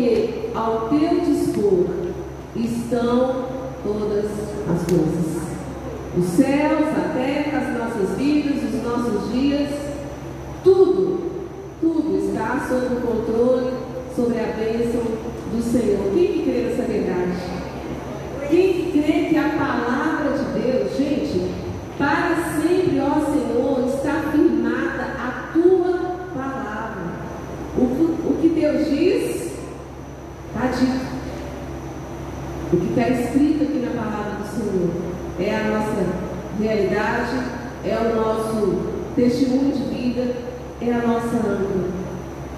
porque ao teu dispor estão todas as coisas. Os céus, a terra, as nossas vidas, os nossos dias, tudo, tudo está sob o controle, sobre a bênção do Senhor. Quem que crê nessa verdade? Quem que crê que a palavra de Deus, gente, para testemunho de vida é a nossa âncora.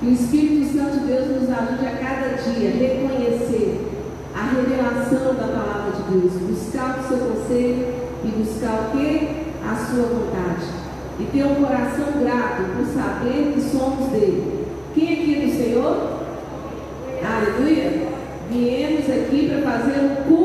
Que o Espírito Santo de Deus nos ajude a cada dia a reconhecer a revelação da palavra de Deus, buscar o seu conselho e buscar o que? A sua vontade. E ter um coração grato por saber que somos dele. Quem é aqui é do Senhor? Aleluia! Viemos aqui para fazer um culto.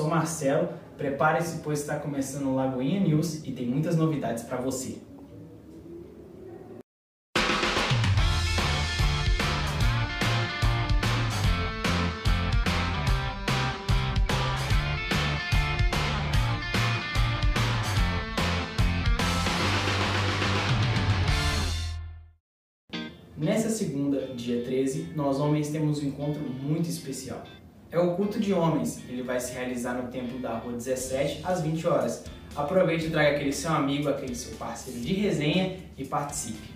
Sou Marcelo. Prepare-se, pois está começando o Lagoinha News e tem muitas novidades para você. Nessa segunda, dia 13, nós homens temos um encontro muito especial. É o culto de homens, ele vai se realizar no templo da rua 17 às 20 horas. Aproveite e traga aquele seu amigo, aquele seu parceiro de resenha e participe.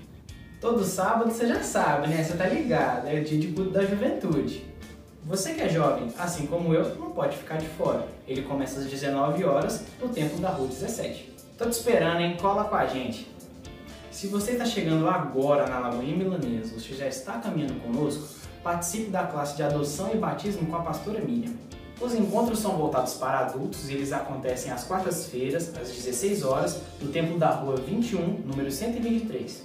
Todo sábado você já sabe, né? Você tá ligado, é o dia de culto da juventude. Você que é jovem, assim como eu, não pode ficar de fora. Ele começa às 19 horas no templo da rua 17. Tô te esperando, hein? Cola com a gente. Se você está chegando agora na Lagoinha Milanesa, você já está caminhando conosco, participe da classe de adoção e batismo com a pastora Miriam. Os encontros são voltados para adultos e eles acontecem às quartas-feiras, às 16 horas, no templo da rua 21, número 123.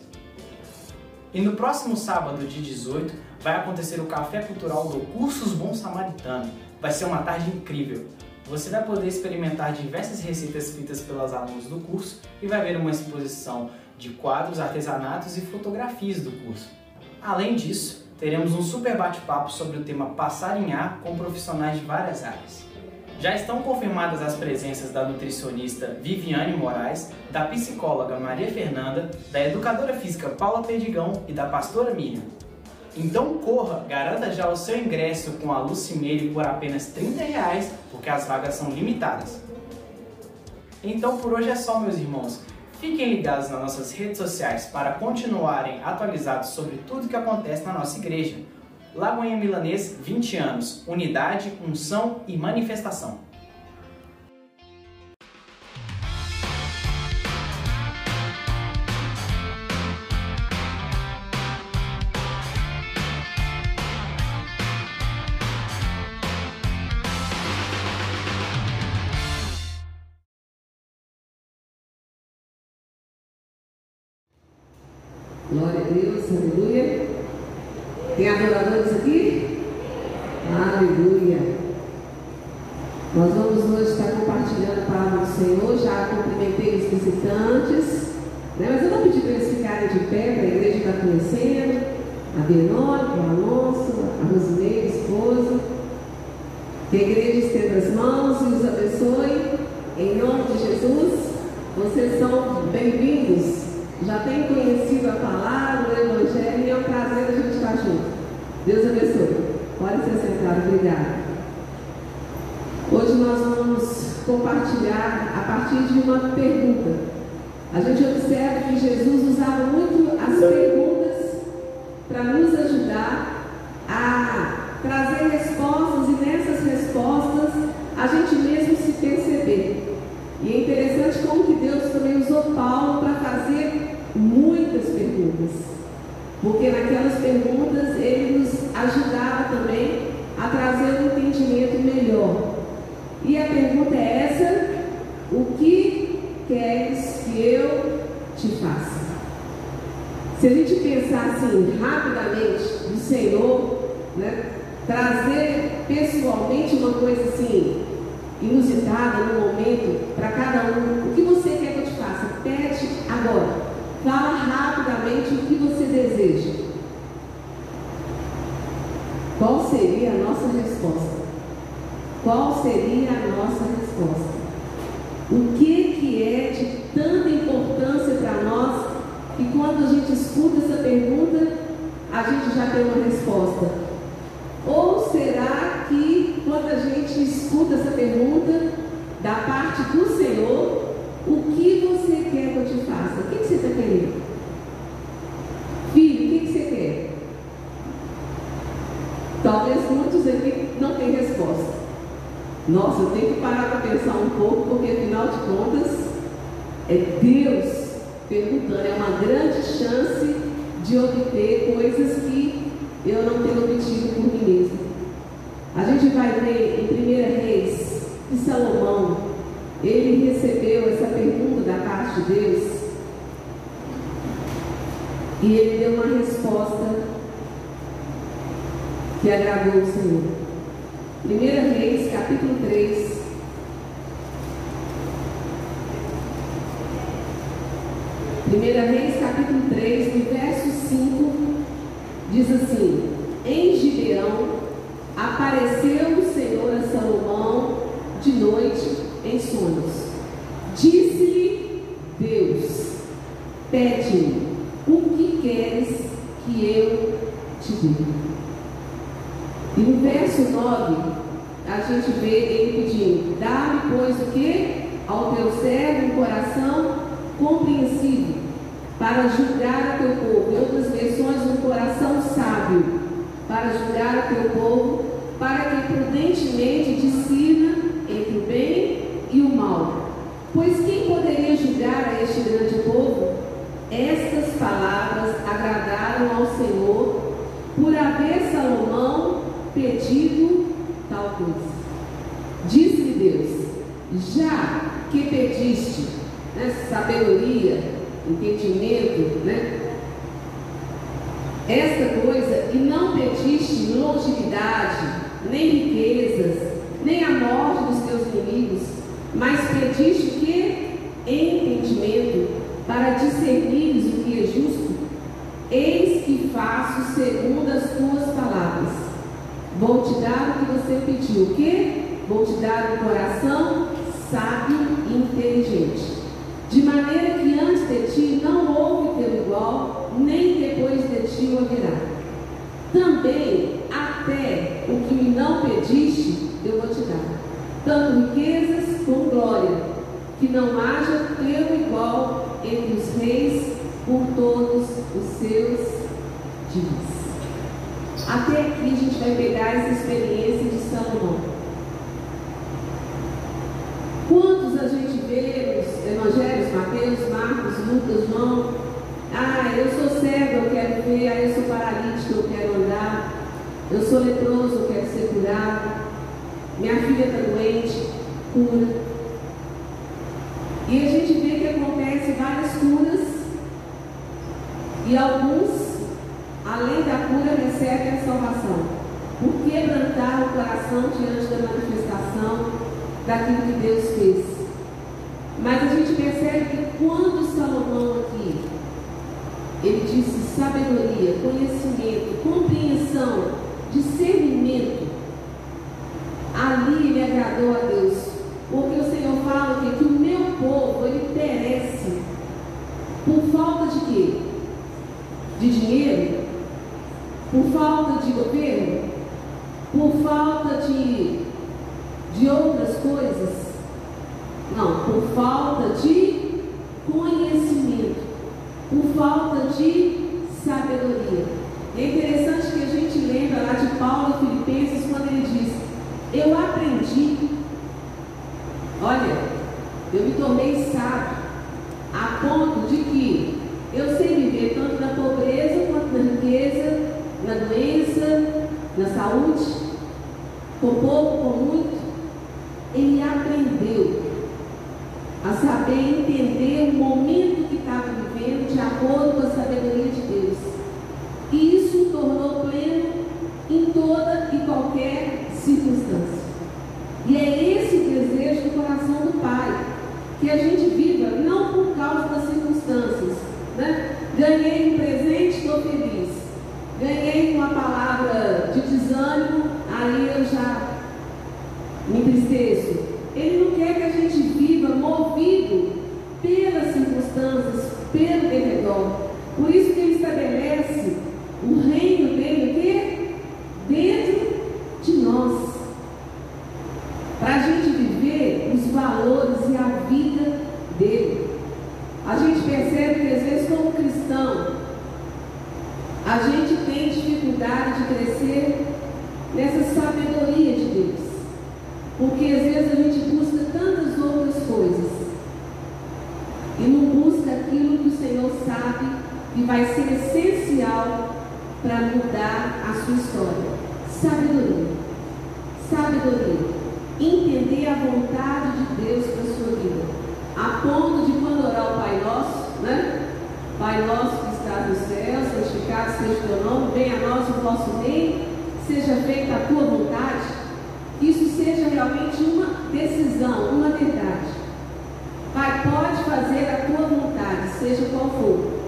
E no próximo sábado, dia 18, vai acontecer o Café Cultural do Cursos Bom Samaritano. Vai ser uma tarde incrível. Você vai poder experimentar diversas receitas feitas pelas alunos do curso e vai ver uma exposição de quadros, artesanatos e fotografias do curso. Além disso, teremos um super bate-papo sobre o tema Passar em Ar com profissionais de várias áreas. Já estão confirmadas as presenças da nutricionista Viviane Moraes, da psicóloga Maria Fernanda, da educadora física Paula Perdigão e da pastora Miriam. Então corra, garanta já o seu ingresso com a Lucimeire por apenas 30 reais, porque as vagas são limitadas. Então por hoje é só, meus irmãos. Fiquem ligados nas nossas redes sociais para continuarem atualizados sobre tudo que acontece na nossa igreja. Lagoinha Milanês, 20 anos, unidade, unção e manifestação. Nós vamos hoje estar compartilhando a palavra do Senhor. Já cumprimentei os visitantes. Né? Mas eu vou pedir para eles ficarem de pé, para a igreja estar conhecendo. A Benônica, o Alonso, a Rosimeira, esposa. Que a igreja estenda as mãos e os abençoe. Em nome de Jesus, vocês são bem-vindos já tem conhecido a palavra, o Evangelho, e é um prazer a gente estar junto. Deus abençoe. Pode ser sentado, obrigada. Nós vamos compartilhar a partir de uma pergunta. A gente observa que Jesus usava muito as perguntas para nos ajudar a trazer respostas e nessas respostas a gente mesmo se perceber. E é interessante como que Deus também usou Paulo para fazer muitas perguntas, porque naquelas perguntas ele nos ajudava também a trazer um entendimento melhor. E a pergunta é essa: o que queres que eu te faça? Se a gente pensar assim rapidamente do Senhor, né, trazer pessoalmente uma coisa assim inusitada no momento para cada um, o que você quer que eu te faça? Pede agora. Fala rapidamente o que você deseja. Qual seria a nossa me qual seria a nossa resposta? O que, que é de tanta importância para nós que quando a gente escuta essa pergunta, a gente já tem uma resposta? Ou será que quando a gente escuta essa pergunta da parte do Senhor, o que você quer que eu te faça? O que, que você está querendo? Nossa, eu tenho que parar para pensar um pouco, porque afinal de contas é Deus perguntando, é uma grande chance de obter coisas que eu não tenho obtido por mim mesmo. A gente vai ver em primeira Reis que Salomão, ele recebeu essa pergunta da parte de Deus e ele deu uma resposta que agradou o Senhor. 1 Reis, capítulo 3. Primeira Reis, capítulo 3, do verso 5, diz assim: eu quero ser curado. Minha filha está doente, cura. E a gente vê que acontece várias curas e alguns, além da cura, recebem a salvação. Por quebrantar o coração diante da manifestação daquilo que Deus fez? Mas a gente percebe que quando Salomão aqui, ele disse sabedoria, conhecimento, compreensão, e não busca aquilo que o Senhor sabe que vai ser essencial para mudar a sua história. Sabedoria. Sabedoria. Entender a vontade de Deus para a sua vida. A ponto de quando orar o Pai Nosso, né? Pai Nosso que está no céu, santificado seja o teu nome, venha a nós o vosso reino, seja feita a tua vontade. Isso seja realmente uma decisão, uma verdade. Pode fazer a tua vontade, seja qual for.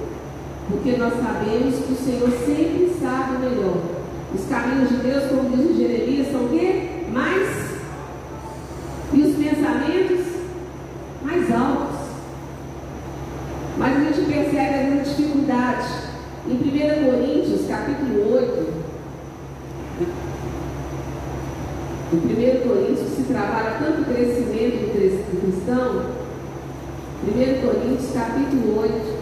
Porque nós sabemos que o Senhor sempre sabe o melhor. Os caminhos de Deus, como diz o Jeremias, são o quê? Mais. E os pensamentos? Mais altos. Mas a gente percebe a dificuldade. Em 1 Coríntios, capítulo 8, em 1 Coríntios se trabalha tanto crescimento do cristão, 1 Coríntios capítulo 8,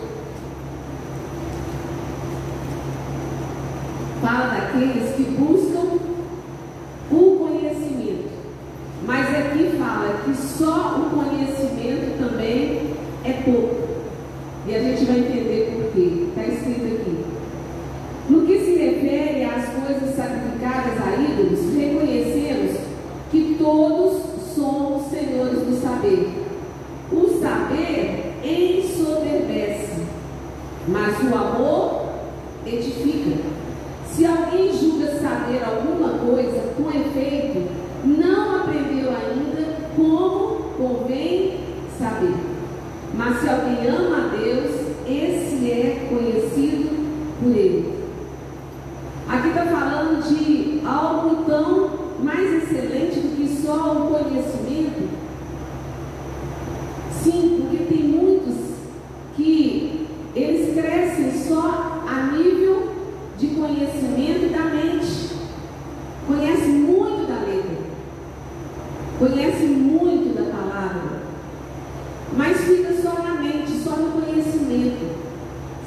fala daqueles que buscam o conhecimento. Mas aqui fala que só o conhecimento também é pouco. E a gente vai entender por quê. Está escrito aqui. No que se refere às coisas sacrificadas a ídolos, reconhecemos que todos somos senhores do saber. O saber ensoberbece, mas o amor edifica. Se alguém julga saber alguma coisa, com efeito, não aprendeu ainda como convém saber. Mas se alguém ama a Deus, esse é conhecido por Ele. Aqui está falando de algo tão mais excelente do que só o conhecimento. Sim, porque tem muitos que eles crescem só a nível de conhecimento da mente. Conhece muito da letra. Conhece muito da palavra. Mas fica só na mente, só no conhecimento.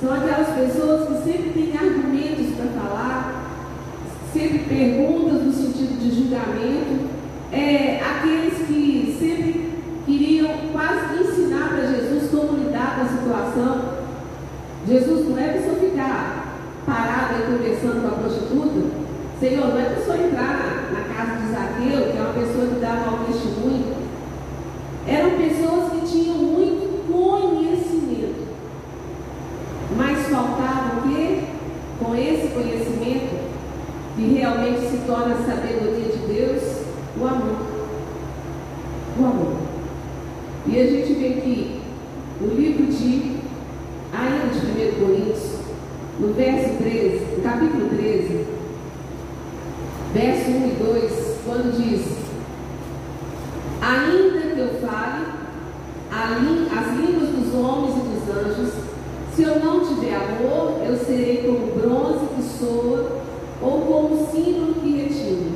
São aquelas pessoas que sempre têm argumentos para falar, sempre perguntas no sentido de julgamento. É, aqueles que sempre queriam quase ensinar para Jesus como lidar com a situação. Jesus não é para só ficar parado aí conversando com a prostituta, Senhor, não é para só entrar na, casa de Zaqueu, que é uma pessoa que dá mau testemunho. Eram pessoas que tinham muito conhecimento. Mas faltava o quê? Com esse conhecimento, que realmente se torna a sabedoria de Deus, o amor. O amor. E a gente vê que o livro de, ainda de 1 Coríntios, no verso 13, no capítulo 13, verso 1 e 2, quando diz: Ainda que eu fale as línguas dos homens e dos anjos, se eu não tiver amor, eu serei como bronze que soa ou como símbolo que retina.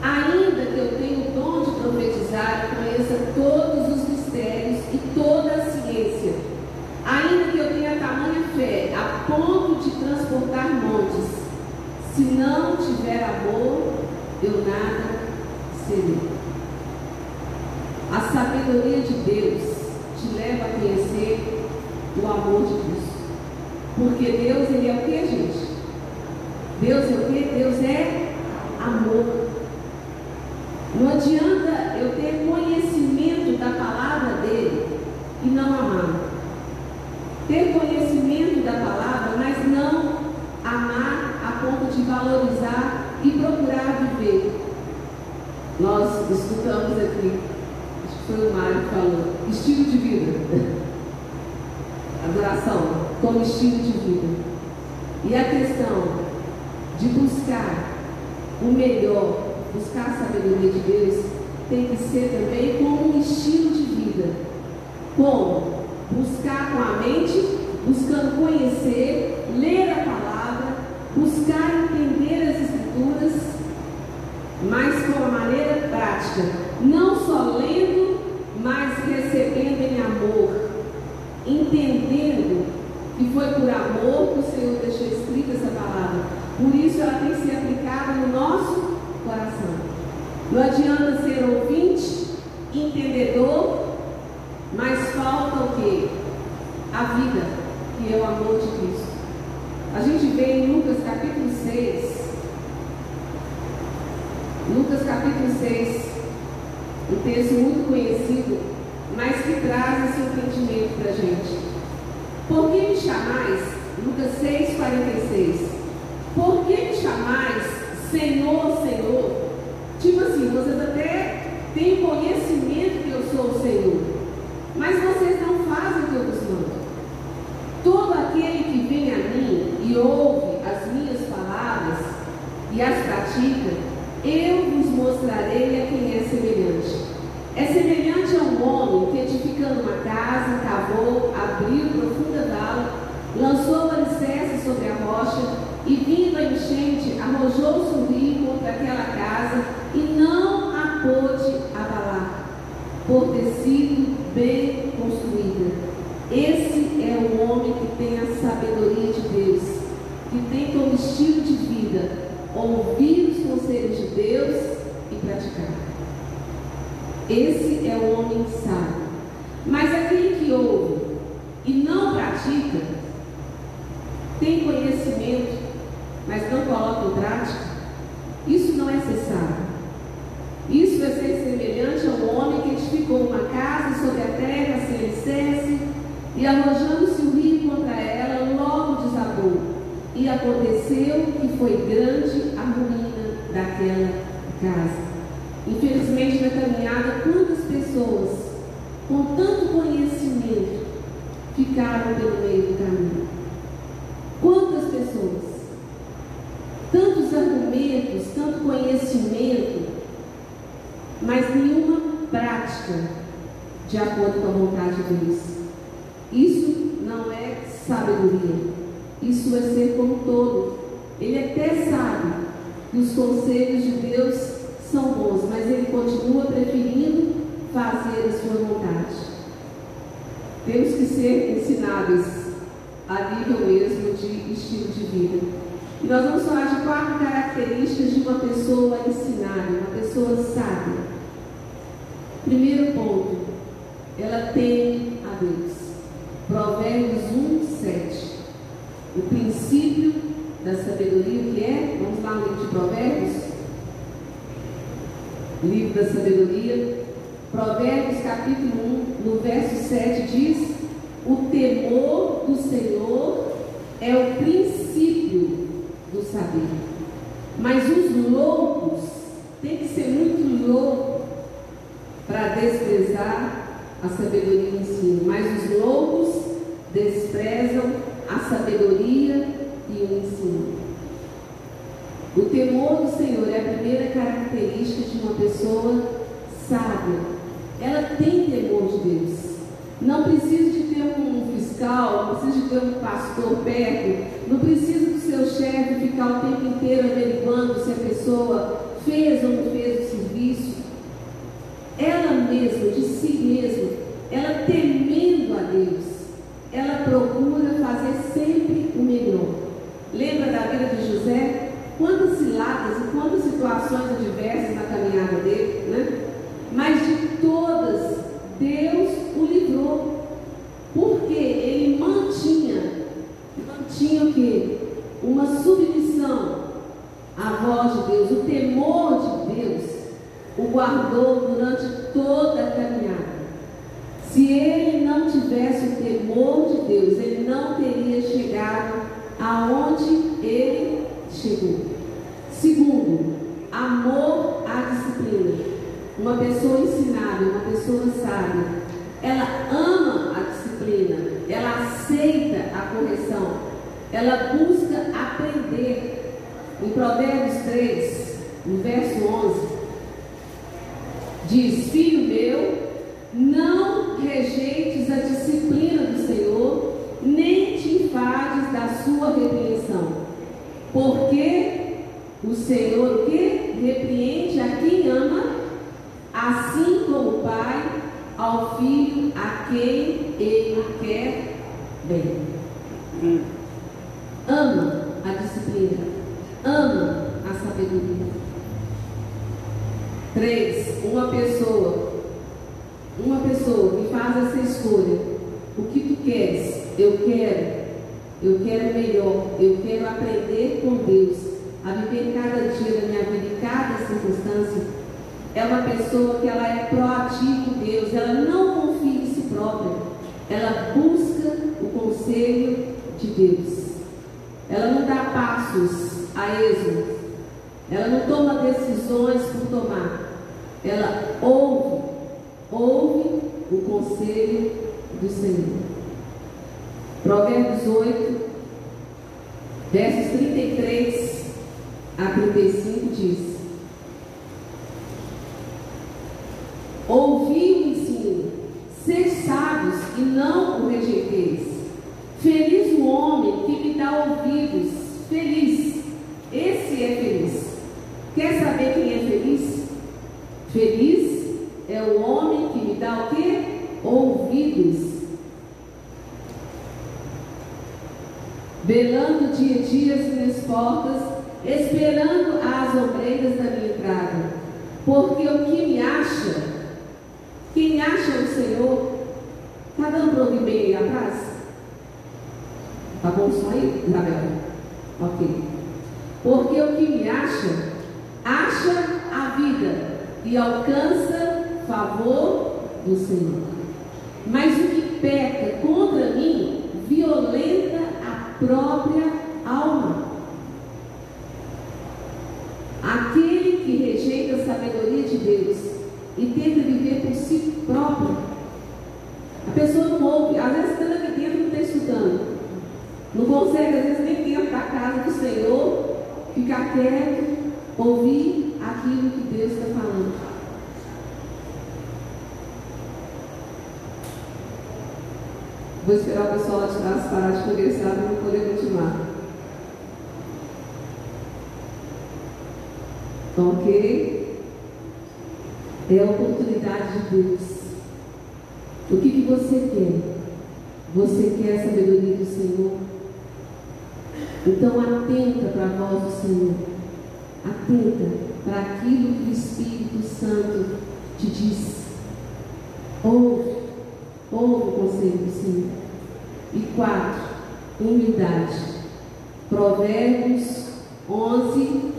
Ainda que eu tenha o dom de profetizar e conheça todos os mistérios e toda a ciência, ainda que eu tenha tamanha fé a ponto de transportar montes, se não tiver amor, eu nada serei. A sabedoria de Deus te leva a conhecer o amor de Deus. Porque Deus, Ele é o que, gente? Deus é o que? Deus é amor. Não adianta eu ter conhecimento da palavra dele e não amar. Ter conhecimento da palavra, mas não amar a ponto de valorizar e procurar viver. Nós escutamos aqui, acho que foi o Mário que falou, estilo de vida. Adoração como estilo de vida. E a questão de buscar o melhor, buscar a sabedoria de Deus, tem que ser também como um estilo de vida. Como? Buscar com a mente, buscando conhecer, ler a palavra, buscar entender as escrituras, mas com a maneira prática. Não só lendo, mas recebendo em amor, entendendo que foi por amor que o Senhor deixou escrita essa palavra. Por isso ela tem que ser aplicada no nosso coração. Não adianta ser ouvinte, entendedor, mas falta o quê? A vida, que é o amor de Cristo. A gente vê em Lucas capítulo 6, Lucas capítulo 6, um texto muito conhecido, mas que traz esse entendimento para a gente. Por que me chamais? Lucas 6, 46. Por que me chamais Senhor? Tipo assim, vocês até têm conhecimento que eu sou o Senhor, mas vocês não fazem o que eu vos mando. Todo aquele que vem a mim e ouve as minhas palavras e as pratica, eu vos mostrarei a quem é semelhante. É semelhante a um homem que edificando uma casa, cavou, abriu profunda vala, lançou o alicerce sobre a rocha e vindo a enchente, arrojou-se o rio contra aquela casa e não a pôde abalar, por ter sido bem construída. Esse é o homem que tem a sabedoria de Deus, que tem como estilo de vida ouvir os conselhos de Deus e praticar. Esse é o homem sábio. Mas aquele que ouve e não pratica, tem conhecimento, mas não coloca em prática, isso não é cessar. Isso é ser semelhante ao homem que edificou uma casa sobre a terra sem alicerce e arrojando-se o rio contra ela, logo desabou. E aconteceu que foi grande a ruína daquela casa. Infelizmente, na caminhada, quantas pessoas com tanto conhecimento ficaram pelo meio do caminho? Quantas pessoas? Tantos argumentos, tanto conhecimento, mas nenhuma prática de acordo com a vontade de Deus. Isso não é sabedoria. Isso é ser como todo. Ele até sabe que os conselhos de Deus são bons, mas ele continua preferindo fazer a sua vontade. Temos que ser ensinados a nível mesmo de estilo de vida. E nós vamos falar de quatro características de uma pessoa ensinada, uma pessoa sábia. Primeiro ponto, ela tem a Deus. Provérbios 1, 7. O princípio da sabedoria, que é? Vamos lá no livro de Provérbios. Livro da sabedoria. Provérbios capítulo 1, no verso 7 diz: O temor do Senhor é o princípio do saber. Mas os loucos têm que ser muito loucos para desprezar a sabedoria e o ensino. Mas os loucos desprezam a sabedoria e o ensino. O temor do Senhor é a primeira característica de uma pessoa sábia. Ela tem temor de Deus. Não precisa de ter um fiscal, não precisa de ter um pastor perto, não precisa do seu chefe ficar o tempo inteiro averiguando se a pessoa fez ou não fez o serviço. Ela mesma, de si mesma, ela temendo a Deus, ela procura fazer sempre o melhor. Lembra da vida de José? Quantas ciladas e quantas situações adversas na caminhada dele, né? Mas de todas, Deus o livrou. Porque ele mantinha, mantinha o quê? Uma submissão à voz de Deus, o temor de Deus o guardou durante toda a caminhada. Se ele não tivesse o temor de Deus, ele não teria chegado aonde ele chegou. Segundo, amor à disciplina. Uma pessoa ensinada, uma pessoa sábia, ela ama a disciplina, ela aceita a correção, ela busca aprender. Em Provérbios 3, no verso 11, Diz: Filho meu, não rejeites a disciplina do Senhor, nem da sua repreensão. Porque o Senhor que repreende a quem ama, assim como o Pai ao filho a quem ele quer bem. Ama a disciplina, ama a sabedoria. Três, uma pessoa, uma pessoa que faz essa escolha. O que tu queres? Eu quero, eu quero melhor, eu quero aprender com Deus, a viver cada dia da minha vida, em cada circunstância é uma pessoa que ela é proativa em Deus, ela não confia em si própria, ela busca o conselho de Deus. Ela não dá passos a esmo, ela não toma decisões por tomar, ela ouve, ouve o conselho do Senhor. Provérbios 8, versos 33 a 35 diz: Ouvi o ensino, ser sábios e não o rejeiteis. Feliz o homem que me dá ouvidos, feliz. Esse é feliz. Quer saber quem é feliz? Feliz é o homem que me dá o quê? Ouvidos. Velando dia a dia as minhas portas, esperando as ombreiras da minha entrada. Porque o que me acha quem acha o Senhor, está dando para ouvir bem aí atrás? Tá bom só aí, Isabel? Ok. Porque o que me acha, acha a vida e alcança favor do Senhor. Mas o que peca contra mim, violenta a própria alma. Aquele que rejeita a sabedoria de Deus e tenta viver por si próprio. A pessoa não ouve, às vezes está aqui dentro não está escutando. Às vezes, nem dentro da casa do Senhor, ficar quieto, ouvir aquilo que Deus está falando. Vou esperar o pessoal lá de trás parar de conversar para poder continuar. Ok? É a oportunidade de Deus. O que, que você quer? Você quer a sabedoria do Senhor? Então atenta para a voz do Senhor. Atenta para aquilo que o Espírito Santo te diz. Ouve, ouve o conselho do Senhor. E quatro, humildade. Provérbios 11,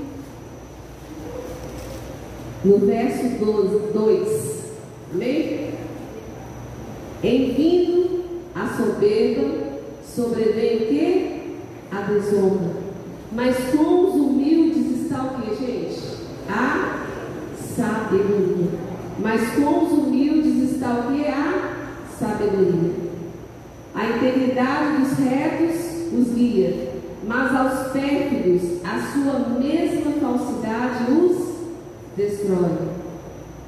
no verso 12, 2. Amém? Em vindo a soberba, sobrevém o quê? A desonra. Mas com os humildes está o que, gente? A sabedoria. Mas com os humildes está o que? A sabedoria. A integridade dos retos os guia, mas aos pérfidos a sua mesma falsidade os destrói.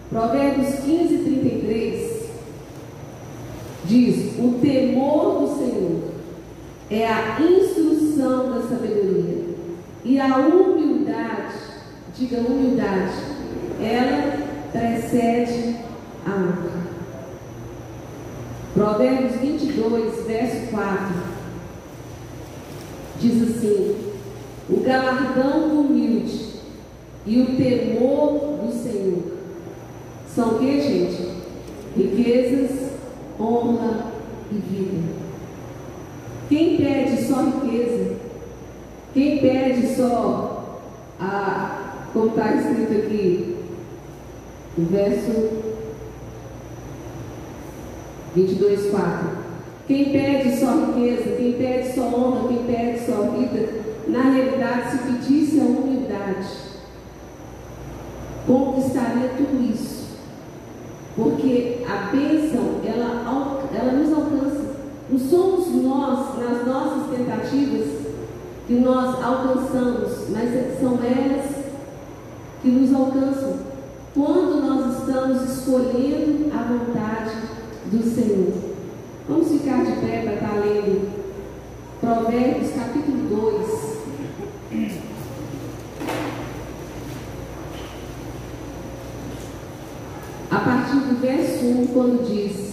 Provérbios 15, 33 diz: O temor do Senhor é a instrução da sabedoria, e a humildade, diga humildade, ela precede a honra. Provérbios 22, verso 4 diz assim: O galardão do humilde e o temor do Senhor. São o que, gente? Riquezas, honra e vida. Quem pede só riqueza? Quem pede só a, como está escrito aqui, o verso 22, 4. Quem pede só riqueza, quem pede só honra, quem pede só vida, na realidade, se pedisse a humildade, conquistaria tudo isso. Porque a bênção, somos nós, nas nossas tentativas, que nós alcançamos, mas são elas que nos alcançam. Quando nós estamos escolhendo a vontade do Senhor. Vamos ficar de pé para estar lendo Provérbios capítulo 2. A partir do verso 1, quando diz: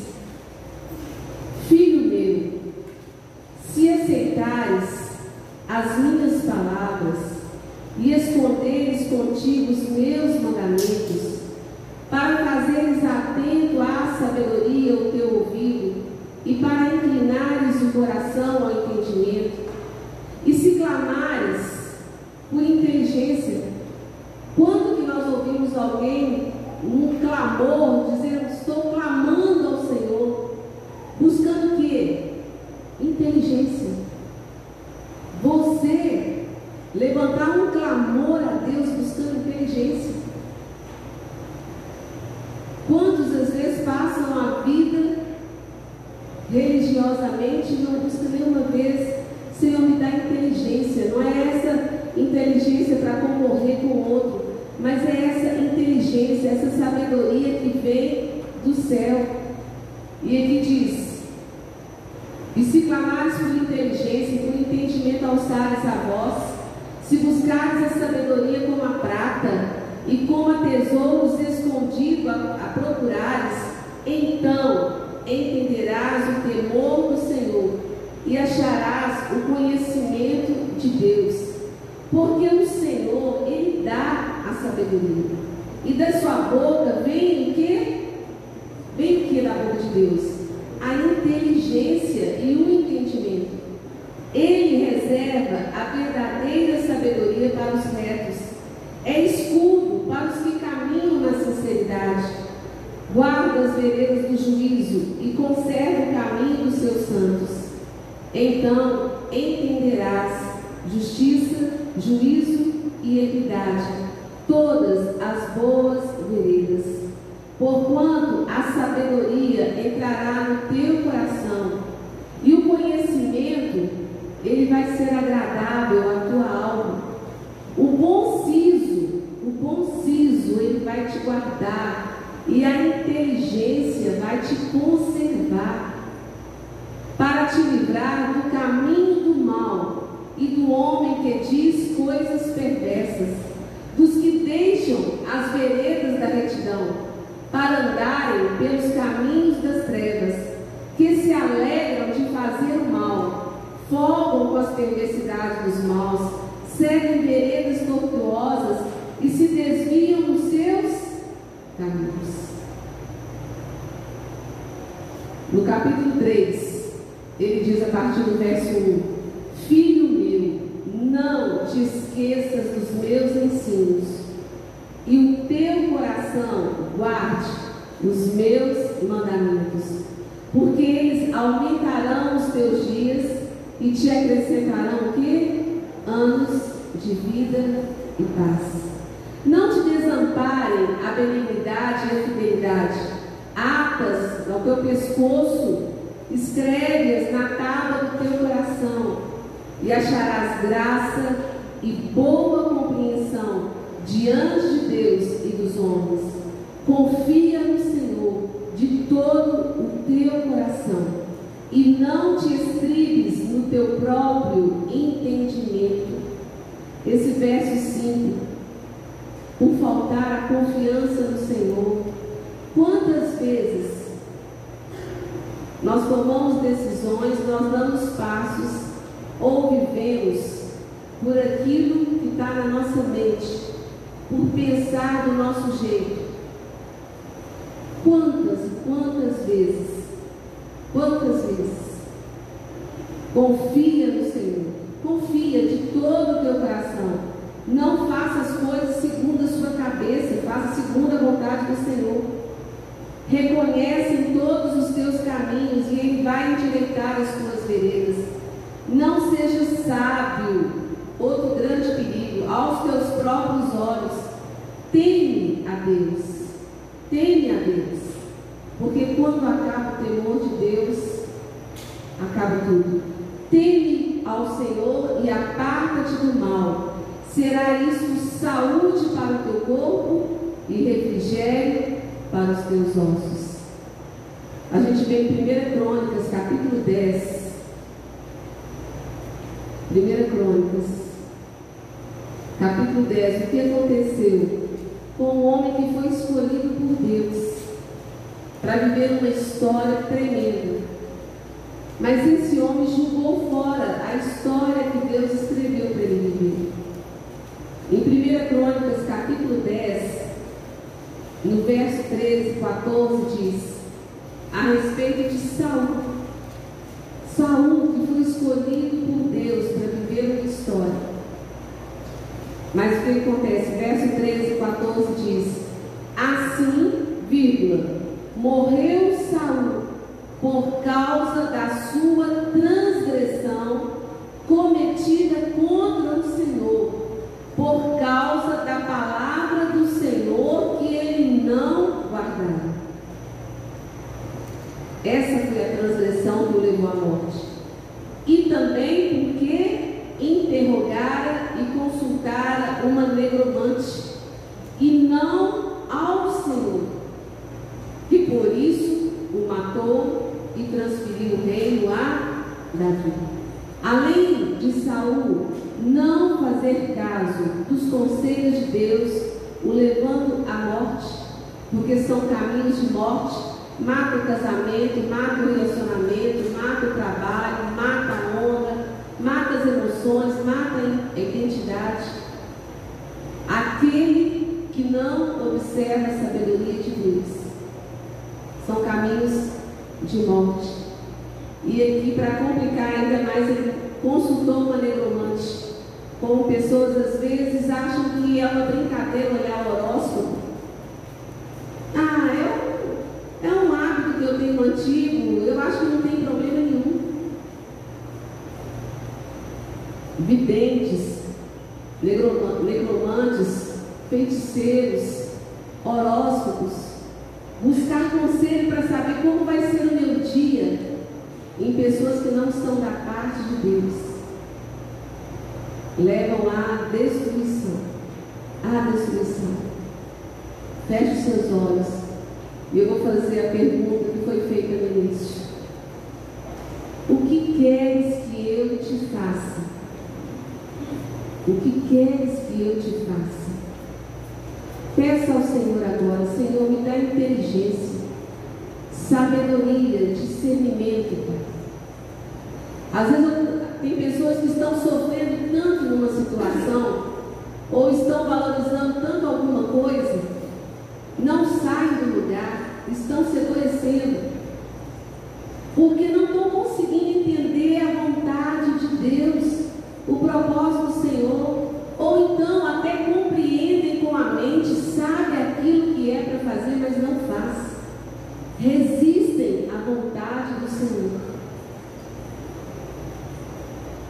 Então entenderás justiça, juízo e equidade, todas as boas veredas. Porquanto a sabedoria entrará no teu coração e o conhecimento, ele vai ser agradável à tua alma. O bom siso, o bom siso, ele vai te guardar e a inteligência vai te conservar para te livrar do caminho do mal e do homem que diz coisas perversas, dos que deixam as veredas da retidão, para andarem pelos caminhos das trevas, que se alegram de fazer o mal, folgam com as perversidades dos maus, seguem veredas tortuosas e se desviam dos seus caminhos. No capítulo 3, ele diz a partir do verso 1: Filho meu, não te esqueças dos meus ensinos, e o teu coração guarde os meus mandamentos, porque eles aumentarão os teus dias e te acrescentarão o que? Anos de vida e paz. Não te desamparem a benignidade e a fidelidade, atas ao teu pescoço escreve-as na tábua do teu coração, e acharás graça e boa compreensão diante de Deus e dos homens. Confia no Senhor de todo o teu coração, e não te estribes no teu próprio entendimento. Esse verso 5, por faltar a confiança no Senhor, quantas vezes nós tomamos decisões, nós damos passos ou vivemos por aquilo que está na nossa mente, por pensar do nosso jeito vezes, quantas vezes, confia no Senhor, confia de todo o teu coração. Não faça as coisas segundo a sua cabeça, faça segundo a vontade do Senhor. Reconhece todos os teus caminhos e Ele vai endireitar as tuas veredas. Não seja sábio, outro grande perigo, aos teus próprios olhos. Teme a Deus. Teme a Deus. Porque quando acaba o temor de Deus, acaba tudo. Teme ao Senhor e aparta-te do mal. Será isso saúde para o teu corpo e refrigério para os teus ossos. A gente vê em 1 Crônicas, capítulo 10. 1 Crônicas, capítulo 10. O que aconteceu com o homem que foi escolhido por Deus para viver uma história tremenda? Mas esse homem jogou fora a história que Deus escreveu para ele viver. Em 1 Crônicas, capítulo 10, no verso 13 e 14, diz a respeito de Saul. Saul que foi escolhido por Deus para viver uma história. Mas o que acontece? Verso 13 e 14 diz: Assim, vírgula, morreu Saul por causa da sua transgressão cometida contra o Senhor, por causa da palavra do Senhor que ele não guardara. Essa foi a transgressão que o levou à morte. E também porque interrogara e consultara uma negromante e não ao Senhor, que por isso o matou e transferiu o reino a Davi. Além de Saul não fazer caso dos conselhos de Deus, o levando à morte, porque são caminhos de morte, mata o casamento, mata o relacionamento, mata o trabalho, mata a honra, mata as emoções, mata a identidade. Aquele que não observa a sabedoria de Deus. São caminhos de morte. E aqui, para complicar ainda mais, ele consultou uma negromante. Como pessoas às vezes acham que é uma brincadeira olhar o horóscopo. Ah, é um, é um antigo, eu acho que não tem problema nenhum. Videntes, negromantes, feiticeiros, horóscopos, buscar conselho para saber como vai ser o meu dia em pessoas que não estão da parte de Deus. Levam à destruição. À destruição. Feche os seus olhos. E eu vou fazer a pergunta que foi feita no início. O que queres que eu te faça? O que queres que eu te faça? Peça ao Senhor agora, Senhor, me dá inteligência, sabedoria, discernimento, Pai. Às vezes tem pessoas que estão sofrendo tanto numa situação, ou estão valorizando tanto alguma coisa, não saem do lugar, estão se adoecendo, porque não estão conseguindo entender a vontade de Deus, o propósito do Senhor, ou então até compreendem com a mente, sabe aquilo que é para fazer, mas não faz. Resistem à vontade do Senhor.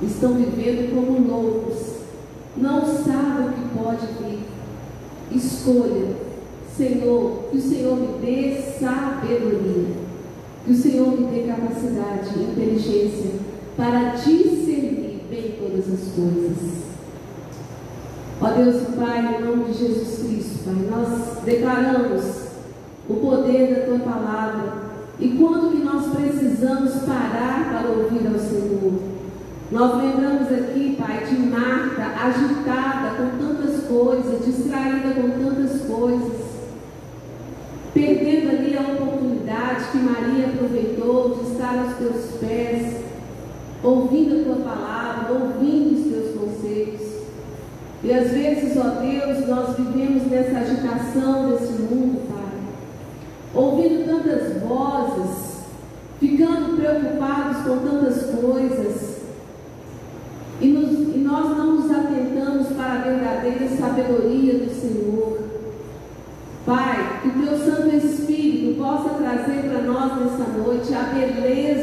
Estão vivendo como loucos. Não sabem o que pode vir. Escolha, Senhor, que o Senhor me dê sabedoria. Que o Senhor me dê capacidade, inteligência para discernir bem todas as coisas. Ó Deus e Pai, em nome de Jesus Cristo, Pai, nós declaramos o poder da Tua palavra e quanto que nós precisamos parar para ouvir ao Senhor. Nós lembramos aqui, Pai, de Marta agitada com tantas coisas, distraída com tantas coisas, perdendo ali a oportunidade que Maria aproveitou de estar aos teus pés, ouvindo a tua palavra, ouvindo os teus conselhos. E às vezes, ó Deus, nós vivemos nessa agitação desse mundo, Pai. Ouvindo tantas vozes, ficando preocupados com tantas coisas. E, nos, e nós não nos atentamos para a verdadeira sabedoria do Senhor. Pai, que o teu Santo Espírito possa trazer para nós nessa noite a beleza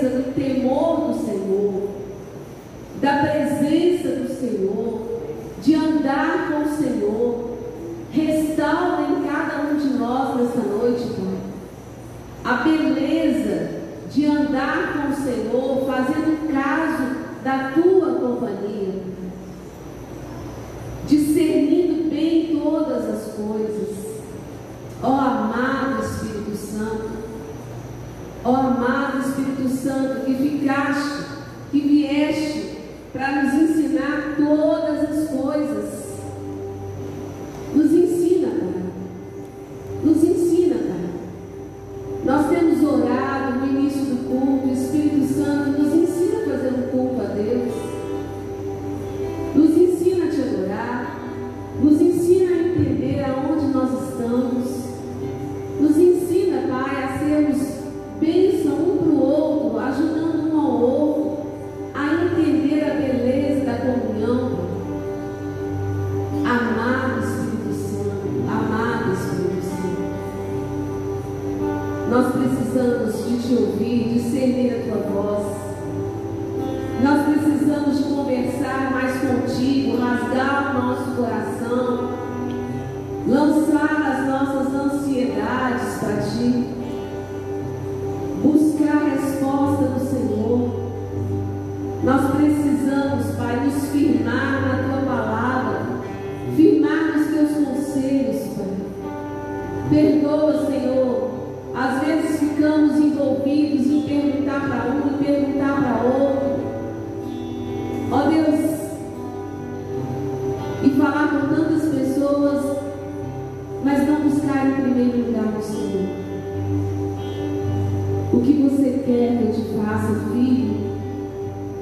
quer que eu te faça, filho?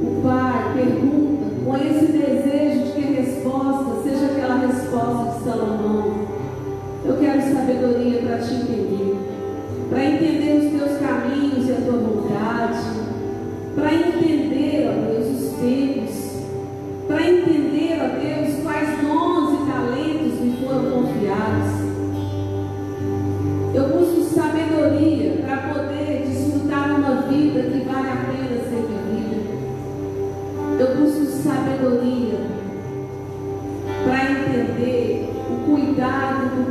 O pai pergunta com esse desejo de que a resposta seja aquela resposta de Salomão. Eu quero sabedoria para te entender, para entender os teus caminhos e a tua vontade, para entender, ó Deus, os tempos, para entender, ó Deus, quais dons e talentos me foram confiados. cuidado.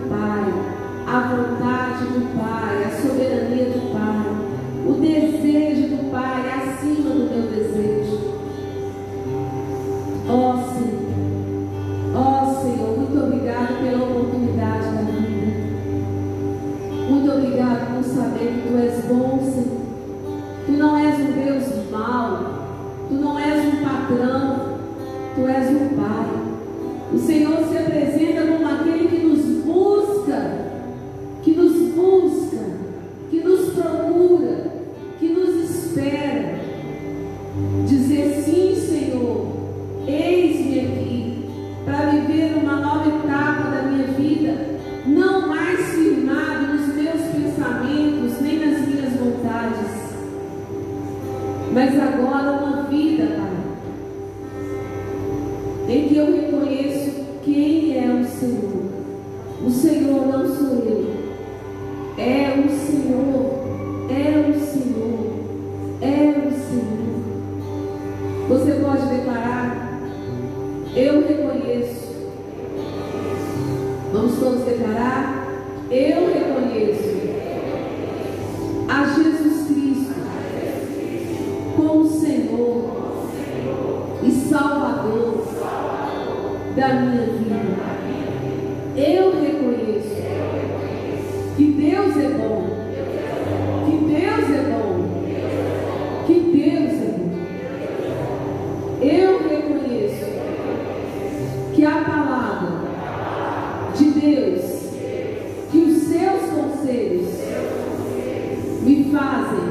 palavra de Deus, que os seus conselhos me fazem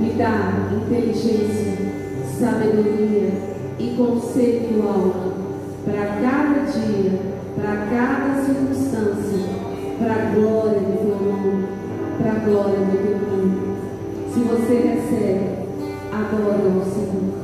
me dá inteligência, sabedoria e conselho alto para cada dia, para cada circunstância, para a glória do teu nome, para a glória do teu nome. Se você recebe, adora é o Senhor.